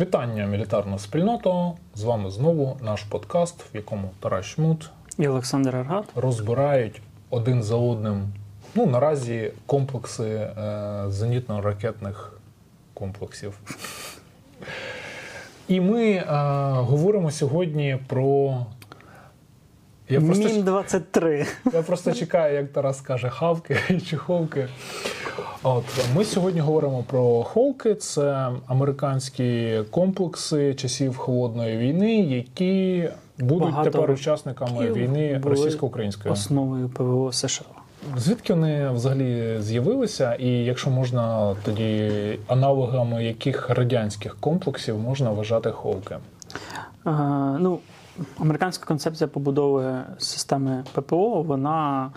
Вітання, мілітарна спільнота. З вами знову наш подкаст, в якому Тарас Шмут І Олександр Аргат. розбирають один за одним. Ну, наразі комплекси е, зенітно-ракетних комплексів. І ми е, говоримо сьогодні про. Я просто, Мін 23 я просто чекаю, як Тарас скаже хавки чи ховки. От ми сьогодні говоримо про Холки. Це американські комплекси часів холодної війни, які будуть Багато тепер учасниками війни російсько-української. основою ПВО США. Звідки вони взагалі з'явилися, і якщо можна, тоді аналогами яких радянських комплексів можна вважати Холки? Е, ну, американська концепція побудови системи ППО вона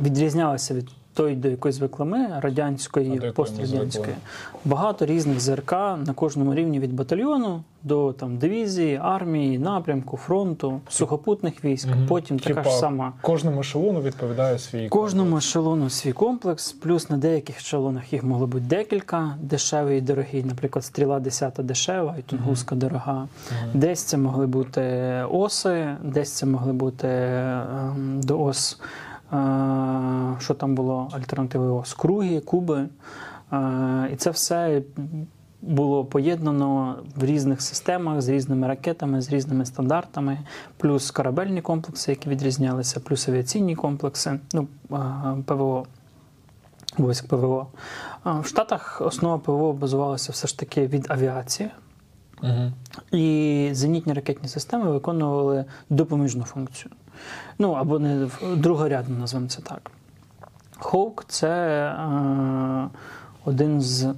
відрізнялася від тої, до якої звикли ми, радянської, пострадянської. Багато різних ЗРК на кожному рівні від батальйону до там дивізії, армії, напрямку, фронту, сухопутних військ. Мгм. Потім така ж сама. Кожному ешелону відповідає свій Кожному ешелону свій комплекс, плюс на деяких ешелонах їх могло бути декілька, дешевий і дорогий, наприклад, стріла 10 дешева і тунгуска дорога. Мгм. Десь це могли бути оси, десь це могли бути ем, до ос, що там було альтернативи ос, круги, куби. І це все було поєднано в різних системах з різними ракетами, з різними стандартами, плюс корабельні комплекси, які відрізнялися, плюс авіаційні комплекси, ну, ПВО. Військ ПВО. В Штатах основа ПВО базувалася все ж таки від авіації. Угу. І зенітні ракетні системи виконували допоміжну функцію. Ну або не другорядну, назвемо це так. Хоук це е, один з,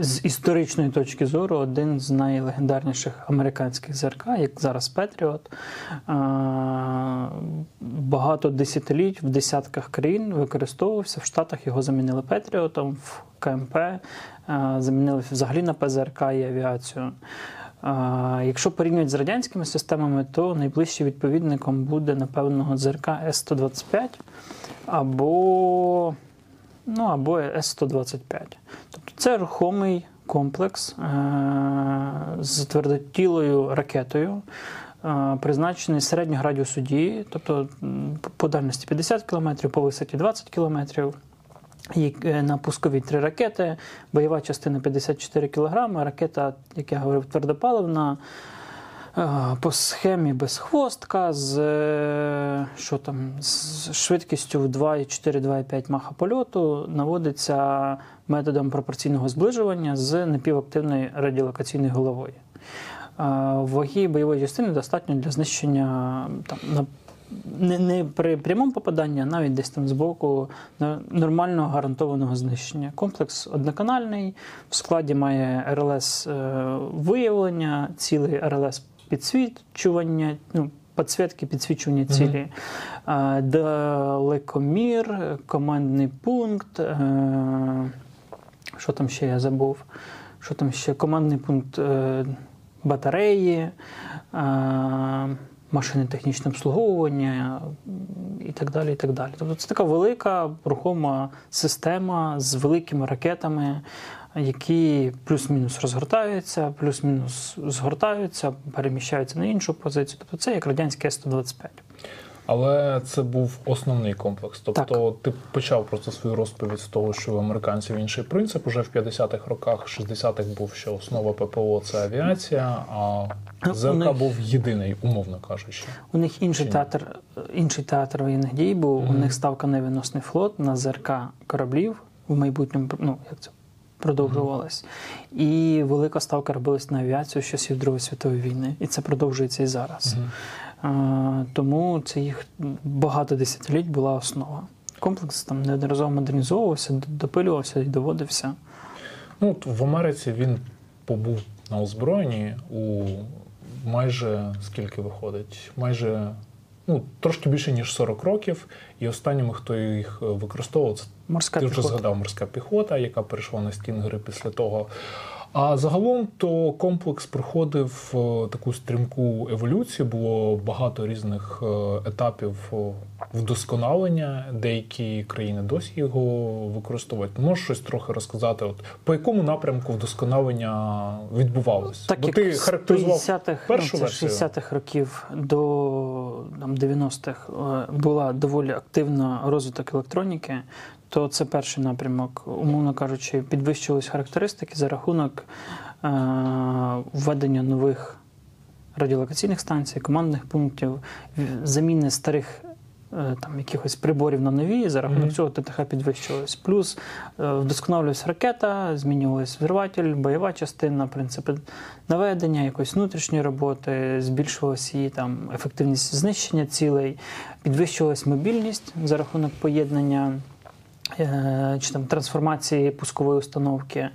з історичної точки зору, один з найлегендарніших американських ЗРК, як зараз Петріот. Е, багато десятиліть в десятках країн використовувався. В Штатах його замінили Петріотом, в КМП, е, замінили взагалі на ПЗРК і авіацію. Якщо порівнювати з радянськими системами, то найближчим відповідником буде, напевно, ЗРК С-125 або, ну, або С-125. Тобто це рухомий комплекс е- з твердотілою ракетою, е, призначений середнього радіусу дії, тобто по дальності 50 км, по висоті 20 км. Е, на пускові три ракети, бойова частина 54 кг, ракета, як я говорив, твердопаливна. е, По схемі без хвостка, з, е, що там, з швидкістю 2,4-2,5 маха польоту наводиться методом пропорційного зближування з напівактивною радіолокаційною головою. Ваги бойової частини достатньо для знищення там, не, не при прямому попаданні, а навіть десь там збоку на- нормального гарантованого знищення. Комплекс одноканальний, в складі має РЛС е, виявлення, цілий РЛС підсвічування, ну, підсвітки, підсвічування цілі, е, далекомір, командний пункт. е, Що там ще я забув? Що там ще? Командний пункт батареї. Машини технічне обслуговування і так далі. і так далі. Тобто це така велика рухома система з великими ракетами, які плюс-мінус розгортаються, плюс-мінус згортаються, переміщаються на іншу позицію. Тобто це як радянське С-125. Але це був основний комплекс. Тобто ти почав просто свою розповідь з того, що в американців інший принцип. Уже в 50-х роках, 60-х був що основа ППО це авіація, а Ну, ЗРК них- був єдиний, умовно кажучи. У них інший Чи театр, інший театр воєнних дій був. У них ставка на виносний флот на ЗРК кораблів в майбутньому, ну як це продовжувалось. І велика ставка робилась на авіацію з часів Другої світової війни. І це продовжується і зараз. Мгм. А, тому це їх багато десятиліть була основа. Комплекс там неодноразово модернізовувався, допилювався і доводився. Ну, в Америці він побув на озброєнні у майже скільки виходить? Майже ну, трошки більше, ніж 40 років. І останніми, хто їх е, використовував, це Морська ти вже згадав морська піхота, яка перейшла на стінгери після того. А загалом то комплекс проходив е, таку стрімку еволюцію. Було багато різних е, етапів е, вдосконалення. Деякі країни досі його використовують. Можеш щось трохи розказати? От по якому напрямку вдосконалення відбувалося? Так Бо як ти характеризував 50-х, першу ну, версію. 60-х років до там, 90-х е, була доволі активна розвиток електроніки, то це перший напрямок. Умовно кажучи, підвищувались характеристики за рахунок е, введення нових радіолокаційних станцій, командних пунктів, заміни старих. е, Там якихось приборів на нові, і за рахунок Мгм. цього ТТХ підвищувалось. Плюс е, вдосконалювалась ракета, змінювався взриватель, бойова частина, принципи наведення, якоїсь внутрішньої роботи, збільшувалася її там ефективність знищення цілей, підвищувалась мобільність за рахунок поєднання. Е, Чи там трансформації пускової установки,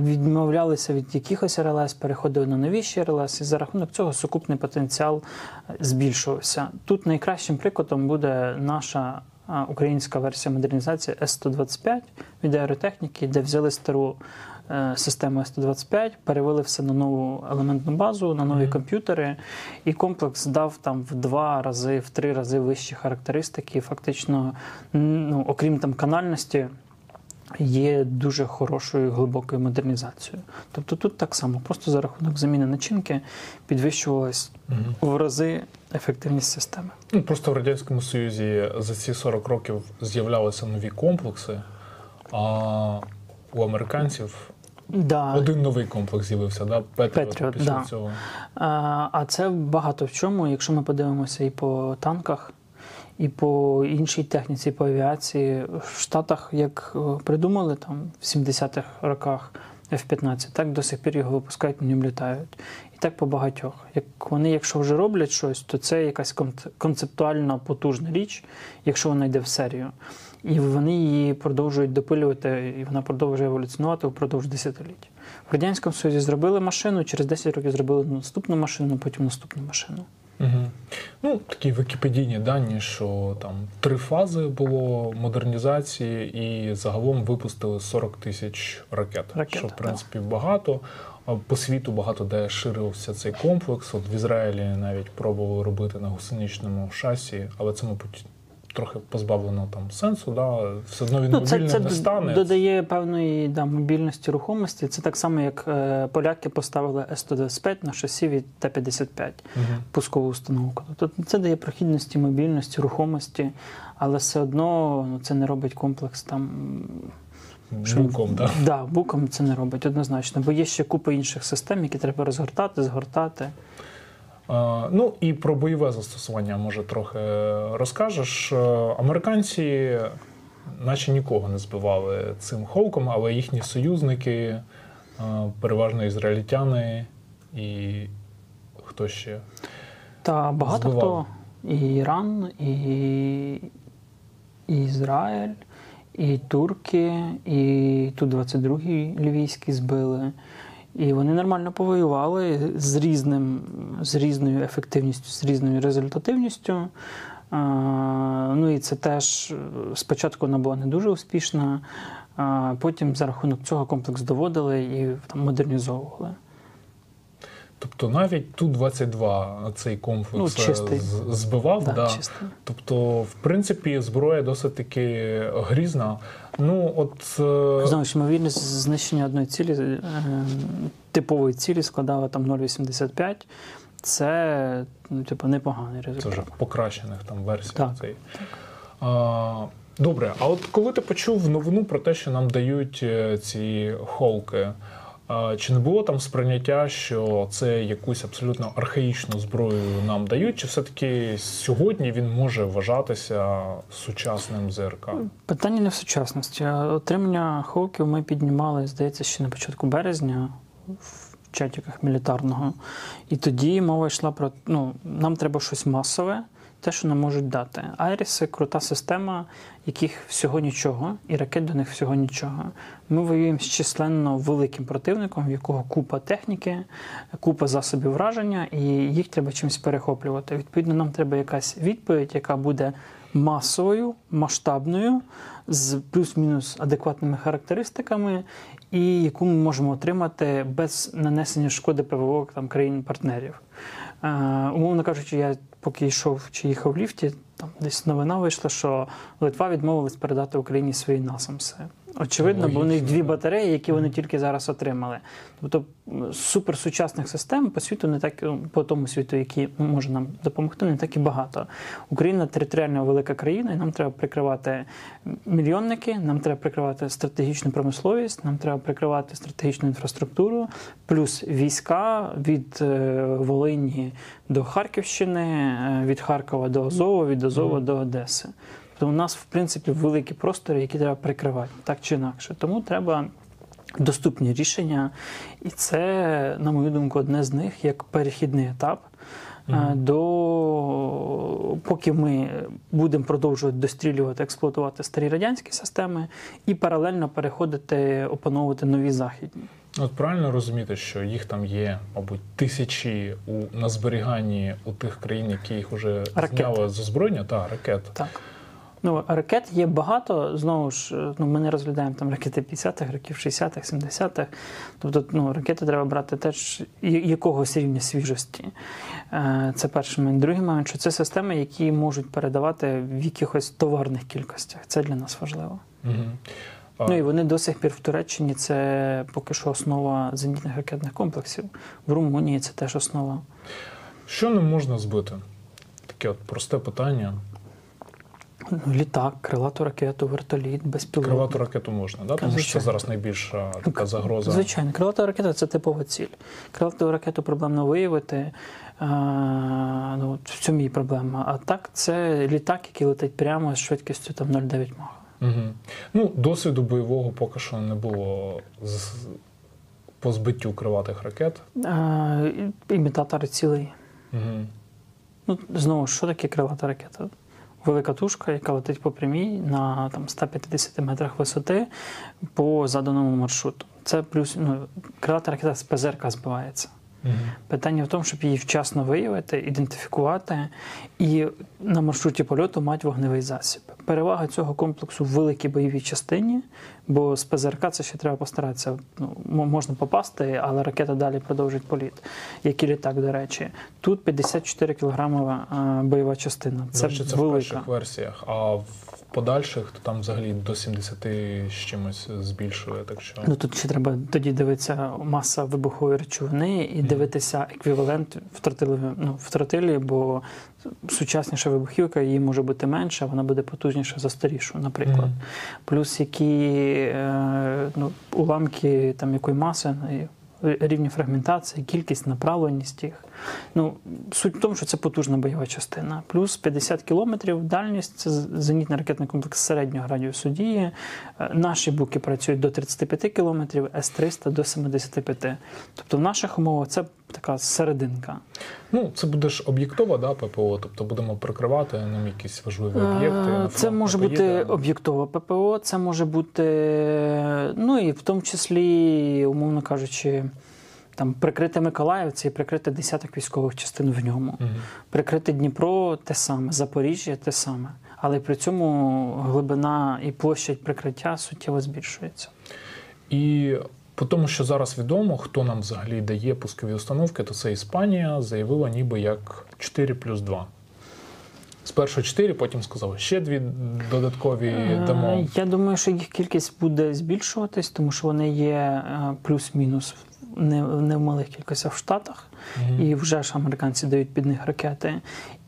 відмовлялися від якихось РЛС, переходили на новіші РЛС, і за рахунок цього сукупний потенціал е, збільшувався. Тут найкращим прикладом буде наша українська версія модернізації С-125 від аеротехніки, де взяли стару е, систему С-125, перевели все на нову елементну базу, на нові Мгм. комп'ютери, і комплекс дав там в два рази, в три рази вищі характеристики. Фактично, ну, окрім там канальності, є дуже хорошою глибокою модернізацією. Тобто тут так само, просто за рахунок заміни начинки підвищувалась Мгм. в рази ефективність системи. Ну, просто в Радянському Союзі за ці 40 років з'являлися нові комплекси, а у американців Да. один новий комплекс з'явився, да? Петріот, після да. цього. А а це багато в чому, якщо ми подивимося і по танках, і по іншій техніці, по авіації. В Штатах, як е, придумали там в 70-х роках F-15, так до сих пір його випускають, ньому літають. І так по багатьох. Як вони, якщо вже роблять щось, то це якась кон- концептуальна потужна річ, якщо вона йде в серію. І вони її продовжують допилювати, і вона продовжує еволюціонувати впродовж десятиліть. В Радянському Союзі зробили машину, через 10 років зробили наступну машину, потім наступну машину. Угу. Ну, такі вікіпедійні дані, що там три фази було модернізації, і загалом випустили 40 тисяч ракет. Ракет, що, в да. принципі, багато. По світу багато де ширився цей комплекс. От в Ізраїлі навіть пробували робити на гусеничному шасі, але це, мабуть, трохи позбавлено там сенсу. Да? Все одно він Ну, це, мобільним це не стане. додає певної да, мобільності рухомості. Це так само, як е, поляки поставили С-125 на шасі від Т-55 Мгм. пускову установку. Тобто це дає прохідності, мобільності, рухомості, але все одно ну, це не робить комплекс там. Буком, да. Да, буком це не робить однозначно, бо є ще купа інших систем, які треба розгортати, згортати. Ну і про бойове застосування може трохи розкажеш. Е, Американці, наче нікого не збивали цим холком, але їхні союзники, е, переважно ізраїльтяни і хто ще? Та багато Збивали. хто і Іран, і, і Ізраїль, і турки, і ту 22-й лівійський збили. І вони нормально повоювали з різним, з різною ефективністю, з різною результативністю. Ну і це теж е, спочатку вона була не дуже успішна, а потім за рахунок цього комплекс доводили і там модернізовували. Тобто навіть Ту-22 цей комплекс Ну, збивав. Да, да. Тобто, в принципі, зброя досить таки грізна. Ну, от е, Знову ж ймовірність знищення одної цілі, е, типової цілі складала там 0,85. Це ну, типу, непоганий Це вже в покращених там версіях. Так, Цей. А, добре, а от коли ти почув новину про те, що нам дають е, ці холки, чи не було там сприйняття, що це якусь абсолютно архаїчну зброю нам дають, чи все-таки сьогодні він може вважатися сучасним ЗРК? Питання не в сучасності. Отримання ховків ми піднімали, здається, ще на початку березня в чатіках мілітарного. І тоді мова йшла про ну, нам треба щось масове, те, що нам можуть дати. Айріси крута система, яких всього нічого, і ракет до них всього нічого. Ми воюємо з численно великим противником, в якого купа техніки, купа засобів враження, і їх треба чимось перехоплювати. Відповідно, нам треба якась відповідь, яка буде масовою, масштабною, з плюс-мінус адекватними характеристиками, і яку ми можемо отримати без нанесення шкоди ПВО там, країн-партнерів. Е, умовно кажучи, я поки йшов чи їхав в ліфті, там десь новина вийшла, що Литва відмовилась передати Україні свої насамси. Очевидно, бо у них дві батареї, які вони тільки зараз отримали. Тобто суперсучасних систем по світу не так по тому світу, який може нам допомогти, не так і багато. Україна територіально велика країна, і нам треба прикривати мільйонники, нам треба прикривати стратегічну промисловість, нам треба прикривати стратегічну інфраструктуру, плюс війська від е, Волині до Харківщини, е, від Харкова до Азова, від Азова Мгм. до Одеси. Тобто у нас, в принципі, великі простори, які треба прикривати, так чи інакше. Тому треба доступні рішення, і це, на мою думку, одне з них як перехідний етап. Мгм. До поки ми будемо продовжувати дострілювати, експлуатувати старі радянські системи і паралельно переходити, опановувати нові західні. От правильно розуміти, що їх там є, мабуть, тисячі у на зберіганні у тих країн, які їх вже Ракет. зняли з озброєння, та ракет. Так. Ну, ракет є багато. Знову ж, е, ну, ми не розглядаємо там ракети 50-х, років 60-х, 70-х. Тобто, ну, ракети треба брати теж якогось рівня свіжості. Е, Це перший момент. Другий момент, що це системи, які можуть передавати в якихось товарних кількостях. Це для нас важливо. Угу. Ну і вони до сих пір в Туреччині це поки що основа зенітних ракетних комплексів. В Румунії це теж основа. Що не можна збити? Таке от просте питання. Ну, Літак, крилату ракету, вертоліт, безпілотник. Кривату ракету можна, да? тому що це зараз найбільша така загроза. Звичайно, крилата ракета це типова ціль. Крилату ракету проблемно виявити. А, ну, в цьому і проблема. А так, це літак, який летить прямо з швидкістю там 0,9 мах. Угу. Ну, досвіду бойового поки що не було з... по збиттю криватих ракет. А, і- імітатори цілей. Угу. Ну, знову ж, що таке крилата ракета? Велика тушка, яка летить по прямій на там, 150 метрах висоти по заданому маршруту. Це плюс ну, крилата ракета з ПЗРК збивається. Угу. Питання в тому, щоб її вчасно виявити, ідентифікувати і на маршруті польоту мати вогневий засіб. Перевага цього комплексу в великій бойовій частині, бо з ПЗРК це ще треба постаратися. Ну, можна попасти, але ракета далі продовжить політ, як і літак, до речі. Тут 54 кілограмова е, бойова частина. Це, речі, це в перших версіях, а в подальших то там взагалі до 70 з чимось збільшує. Так що Ну тут ще треба тоді дивитися маса вибухової речовини і дивитися еквівалент в тротилі, ну, в тротилі, бо сучасніша вибухівка її може бути менша, вона буде потужніша за старішу, наприклад. Мгм. Плюс які е, ну, уламки там якої маси, рівні фрагментації, кількість, направленість їх. Ну, суть в тому, що це потужна бойова частина. Плюс 50 кілометрів дальність це зенітний ракетний комплекс середнього радіусу дії. Е, Наші буки працюють до 35 кілометрів, С-300 до 75. Тобто в наших умовах це така серединка. ну це буде ж об'єктова, да, ППО, тобто будемо прикривати нам якісь важливі об'єкти. Е, Це фронт може не бути поїде. об'єктова ППО, це може бути, ну і в тому числі, умовно кажучи, там прикрити Миколаївці і прикрити десяток військових частин в ньому. Мгм. Прикрити Дніпро те саме, Запоріжжя те саме. Але при цьому глибина і площадь прикриття суттєво збільшується. І по тому, що зараз відомо, хто нам взагалі дає пускові установки, то це Іспанія заявила ніби як 4 плюс 2. Спершу 4, потім сказали ще дві додаткові Е, дамо. Я думаю, що їх кількість буде збільшуватись, тому що вони є е, плюс-мінус не, не в малих кількостях в Штатах, Мгм. і вже ж американці дають під них ракети.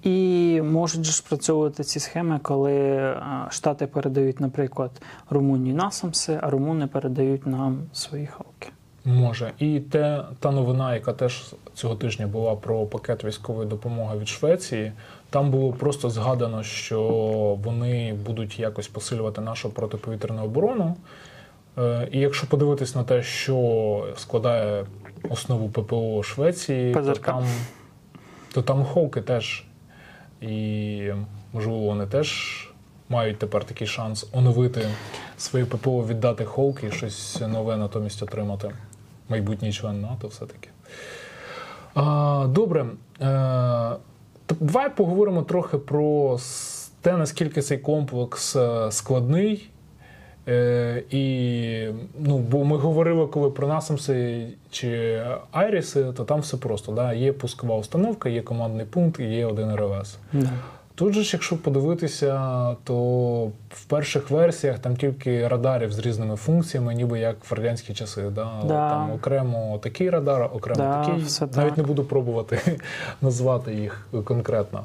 І можуть же спрацьовувати ці схеми, коли е, Штати передають, наприклад, Румунії насамси, а румуни передають нам свої халки. Може. І те, та новина, яка теж цього тижня була про пакет військової допомоги від Швеції, там було просто згадано, що вони будуть якось посилювати нашу протиповітряну оборону. Е, І якщо подивитись на те, що складає основу ППО Швеції, то там, то там Хоуки теж. І, можливо, вони теж мають тепер такий шанс оновити своє ППО, віддати Хоуки і щось нове натомість отримати. Майбутній член НАТО все-таки. А, добре. Е, давай поговоримо трохи про те, наскільки цей комплекс е, складний. Е, і, ну, бо ми говорили, коли про насамси чи Айріси, то там все просто. Да? Є пускова установка, є командний пункт і є один РВС. Да. Тут же ж, якщо подивитися, то в перших версіях там тільки радарів з різними функціями, ніби як в радянські часи. Да? Да. Там окремо такий радар, окремо Да, такий. Навіть так. не буду пробувати назвати їх конкретно.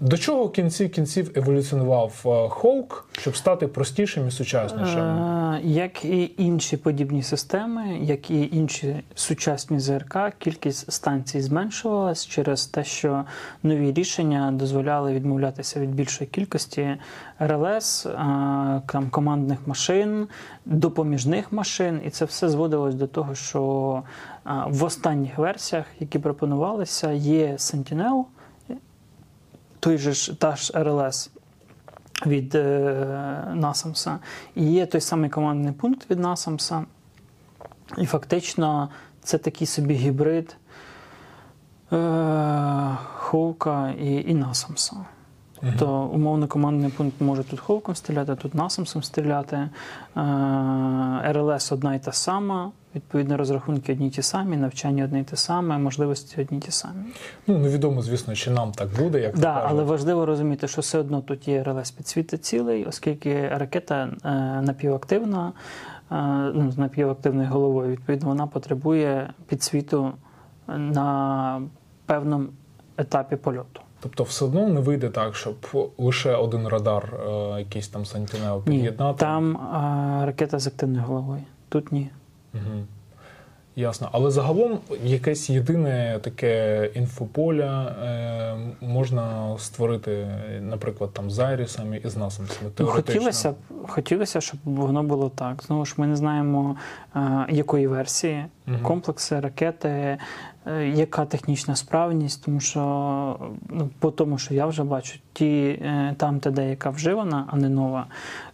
До чого в кінці кінців еволюціонував е, Хоук, щоб стати простішим і сучаснішим? Е, Як і інші подібні системи, як і інші сучасні ЗРК, кількість станцій зменшувалась через те, що нові рішення дозволяли відмовлятися від більшої кількості РЛС, е, там, командних машин, допоміжних машин, і це все зводилось до того, що в останніх версіях, які пропонувалися, є Sentinel, той же ж та ж РЛС від е, Насамса. І є той самий командний пункт від Насамса. І фактично це такий собі гібрид е, Хоука і, і Насамса. То умовно командний пункт може тут Хоуком стріляти, тут Насамсом стріляти. Е, РЛС одна й та сама, відповідно, розрахунки одні й ті самі, навчання одне й те саме, можливості одні й ті самі. Ну, невідомо, звісно, чи нам так буде, як Да, кажуть. але важливо розуміти, що все одно тут є РЛС підсвіти цілий, оскільки ракета е, напівактивна, е, ну, з напівактивною головою, відповідно, вона потребує підсвіту на певному етапі польоту. Тобто все одно не вийде так, щоб лише один радар, е, якийсь там Ні, під'єднати. там е, ракета з активною головою. Тут ні. Угу. Ясно. Але загалом якесь єдине таке інфополя е, можна створити, наприклад, там з Айрісами і з насамсами. Ну, хотілося б, хотілося, щоб воно було так. Знову ж ми не знаємо, е, якої версії. Комплекси, ракети, е, яка технічна справність, тому що ну, по тому, що я вже бачу, ті е, там ТД, яка вживана, а не нова,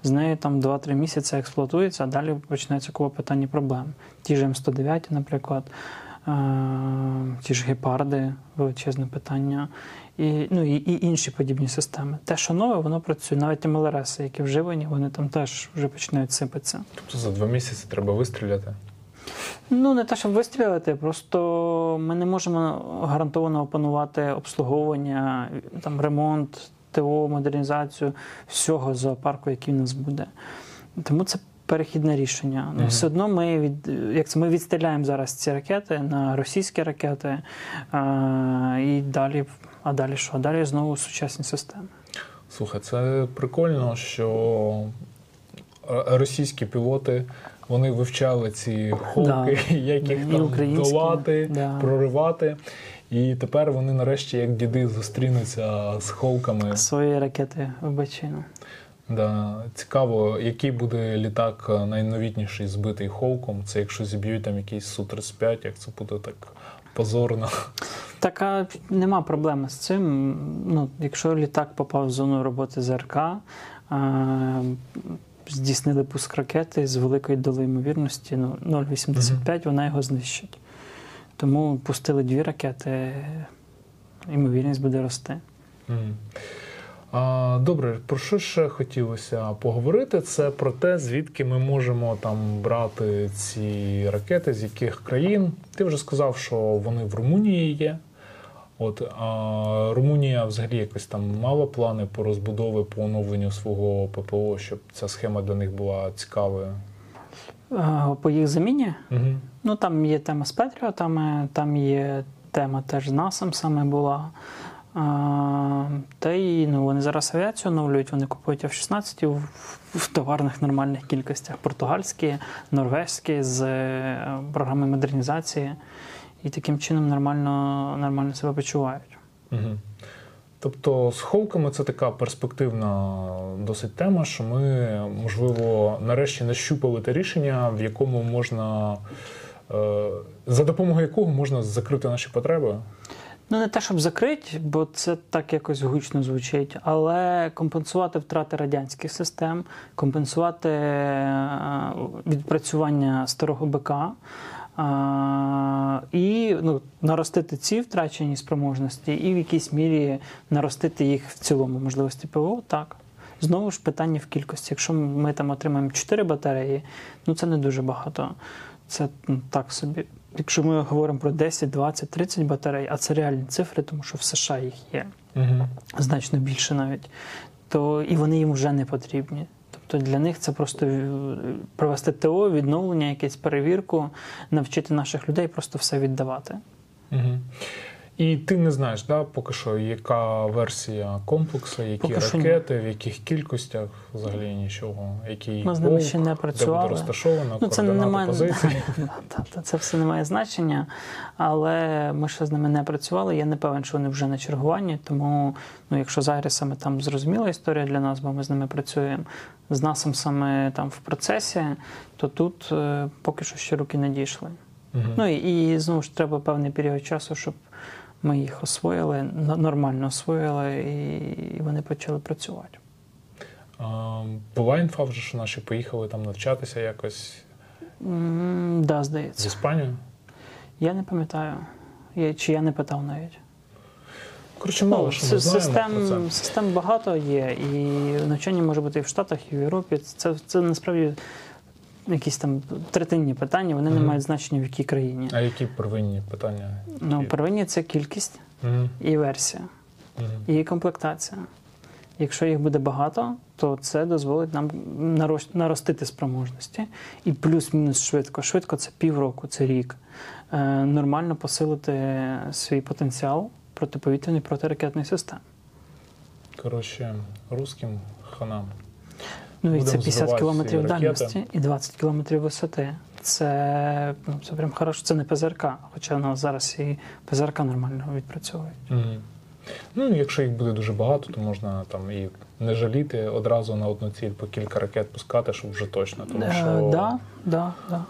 з нею там 2-3 місяці експлуатується, а далі починається купа питань і проблем. Ті ж М109, наприклад. е, Ті ж гепарди, величезне питання, і, ну, і, і інші подібні системи. Те, що нове, воно працює. Навіть МЛРС, які вживані, вони там теж вже починають сипатися. Тобто за два місяці треба вистріляти. Ну, не те, щоб вистрілити, просто ми не можемо гарантовано опанувати обслуговування, там, ремонт, ТО, модернізацію всього зоопарку, який в нас буде. Тому це перехідне рішення. Ну, Мгм. Все одно ми від як це ми відстріляємо зараз ці ракети на російські ракети, а, і далі, а далі що? А далі знову сучасні системи. Слухай, це прикольно, що е, російські пілоти вони вивчали ці холки, як їх там долати, да. проривати. І тепер вони нарешті, як діди, зустрінуться з холками. Свої ракети в бачину. Да. Цікаво, який буде літак е, найновітніший збитий холком. Це якщо зіб'ють там якийсь Су-35, як це буде так позорно. Так, а нема проблеми з цим. Ну, якщо літак попав в зону роботи ЗРК, а, здійснили пуск ракети з великою долею ймовірності, ну, 0,85, вона його знищить. Тому пустили дві ракети, ймовірність буде рости. Добре, про що ще хотілося поговорити? Це про те, звідки ми можемо там брати ці ракети, з яких країн. Ти вже сказав, що вони в Румунії є. От а Румунія взагалі якось там мала плани по розбудові, по оновленню свого ППО, щоб ця схема для них була цікавою. По їх заміні, Угу. ну там є тема з Петріотами, там є тема теж з НАСом саме була. А, та й ну, вони зараз авіацію оновлюють, вони купують F-16 в, в товарних нормальних кількостях. Португальські, норвезькі з е, програми модернізації. І таким чином нормально, нормально себе почувають. Угу. Тобто з холками це така перспективна досить тема, що ми, можливо, нарешті нащупали те рішення, в якому можна, е, за допомогою якого можна закрити наші потреби. Ну, не те, щоб закрити, бо це так якось гучно звучить, але компенсувати втрати радянських систем, компенсувати е, відпрацювання старого БК, А, і ну, наростити ці втрачені спроможності, і в якійсь мірі наростити їх в цілому можливості ПВО, так. Знову ж питання в кількості. Якщо ми там отримаємо 4 батареї, ну це не дуже багато. Це ну, так собі. Якщо ми говоримо про 10, 20, 30 батарей, а це реальні цифри, тому що в США їх є Угу. значно більше навіть, то і вони їм вже не потрібні. Тобто для них це просто е, провести ТО, відновлення, якесь перевірку, навчити наших людей просто все віддавати. Угу. І ти не знаєш, да, поки що, яка версія комплексу, які Поки ракети, в яких кількостях, взагалі нічого, який Ми з ними полк, ще не де працювали. буде розташовано, Ну, це не має позиції. Це все не має значення, але ми ще з ними не працювали. Я не певен, що вони вже на чергуванні. Тому, ну, якщо з Айрисами там зрозуміла історія для нас, бо ми з ними працюємо, з насом саме там в процесі, то тут е, поки що ще руки не дійшли. Мгм. Ну і, і знову ж треба певний період часу, щоб ми їх освоїли, нормально освоїли, і, вони почали працювати. А, Була інфа вже, що наші поїхали там навчатися якось М, Да, в. Іспанію. Я не пам'ятаю. Я, чи я не питав навіть. Коротше, мало Ну, що ми знаємо про систем, це. систем багато є, і навчання може бути і в Штатах, і в Європі. Це, це насправді якісь там третинні питання, вони не Мгм. мають значення в якій країні. А які первинні питання? Ну, первинні це кількість Мгм. і версія, Мгм. і комплектація. Якщо їх буде багато, то це дозволить нам нарос- наростити спроможності і плюс-мінус швидко. Швидко це півроку, це рік. Е, нормально посилити свій потенціал протиповітряної протиракетної системи. Коротше, русським ханам. Ну і це 50 кілометрів дальності і 20 кілометрів висоти. Це, ну, це прям хорошо. Це не ПЗРК, хоча у нас зараз і ПЗРК нормально відпрацьовують. Мгм. Ну, якщо їх буде дуже багато, то можна там і не жаліти одразу на одну ціль по кілька ракет пускати, щоб вже точно. Тому Е, що да, да, да.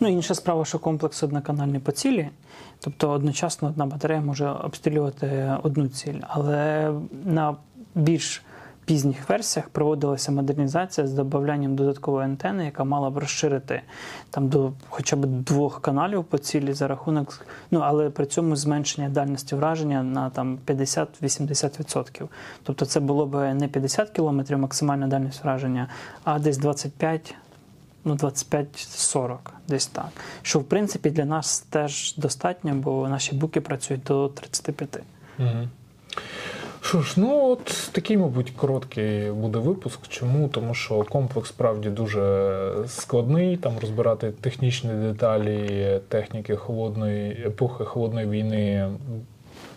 Ну, інша справа, що комплекс одноканальний по цілі, тобто одночасно одна батарея може обстрілювати одну ціль, але на більш пізніх версіях проводилася модернізація з додаванням додаткової антени, яка мала б розширити там до хоча б двох каналів по цілі за рахунок, ну але при цьому зменшення дальності враження на там 50-80%. Тобто це було б не 50 кілометрів максимальна дальність враження, а десь 25 ну, 25-40, десь так. Що в принципі для нас теж достатньо, бо наші буки працюють до 35. Мгм. Що ж, ну от такий, мабуть, короткий буде випуск. Чому? Тому що комплекс справді дуже складний. Там розбирати технічні деталі техніки холодної епохи холодної війни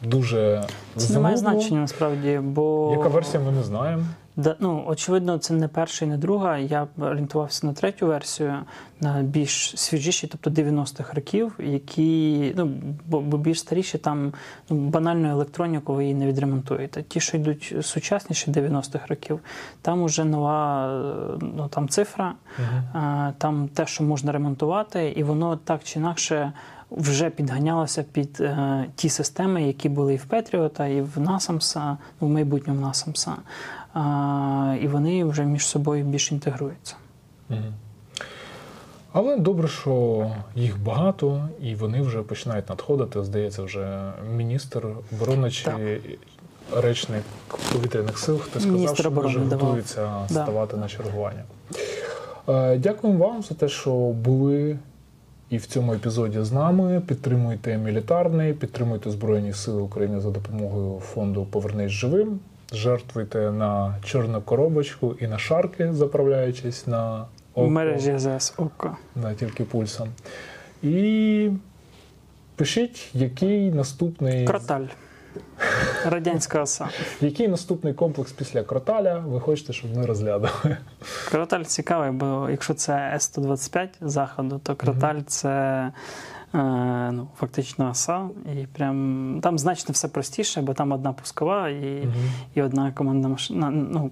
дуже Це не має замовно. значення насправді, бо Яка версія, ми не знаємо. Да, ну, очевидно, це не перша і не друга. Я орієнтувався на третю версію, на більш свіжіші, тобто 90-х років, які ну, бо, бо більш старіші, там ну, банальну електроніку ви її не відремонтуєте. Ті, що йдуть сучасніші 90-х років, там уже нова ну, там цифра, а, там те, що можна ремонтувати, і воно так чи інакше. Вже підганялося під е, ті системи, які були і в Петріота, і в Насамса, в майбутньому Насамса. А, і вони вже між собою більш інтегруються. Але добре, що їх багато, і вони вже починають надходити. Здається, вже міністр оборони чи Так. речник повітряних сил, хто сказав, Міністр що вже готуються Да. ставати на чергування. Е, Дякуємо вам за те, що були і в цьому епізоді з нами. Підтримуйте мілітарний, підтримуйте Збройні Сили України за допомогою фонду Повернись живим. Жертвуйте на чорну коробочку і на шарки, заправляючись на В мережі АЗС ОКО. Да, тільки пульсом. І пишіть, який наступний, Кроталь. Радянська оса. який наступний комплекс після кроталя ви хочете, щоб ми розглядали. Кроталь цікавий, бо якщо це С-125 заходу, то кроталь це ну, фактично оса. І прям там значно все простіше, бо там одна пускова і, і одна командна машина. Ну,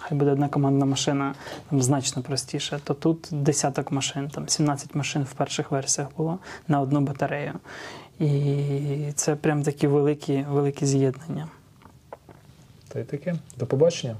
хай буде одна командна машина, там значно простіше. То тут десяток машин, там 17 машин в перших версіях було на одну батарею. І це прям такі великі, великі з'єднання. Та й таке. До побачення.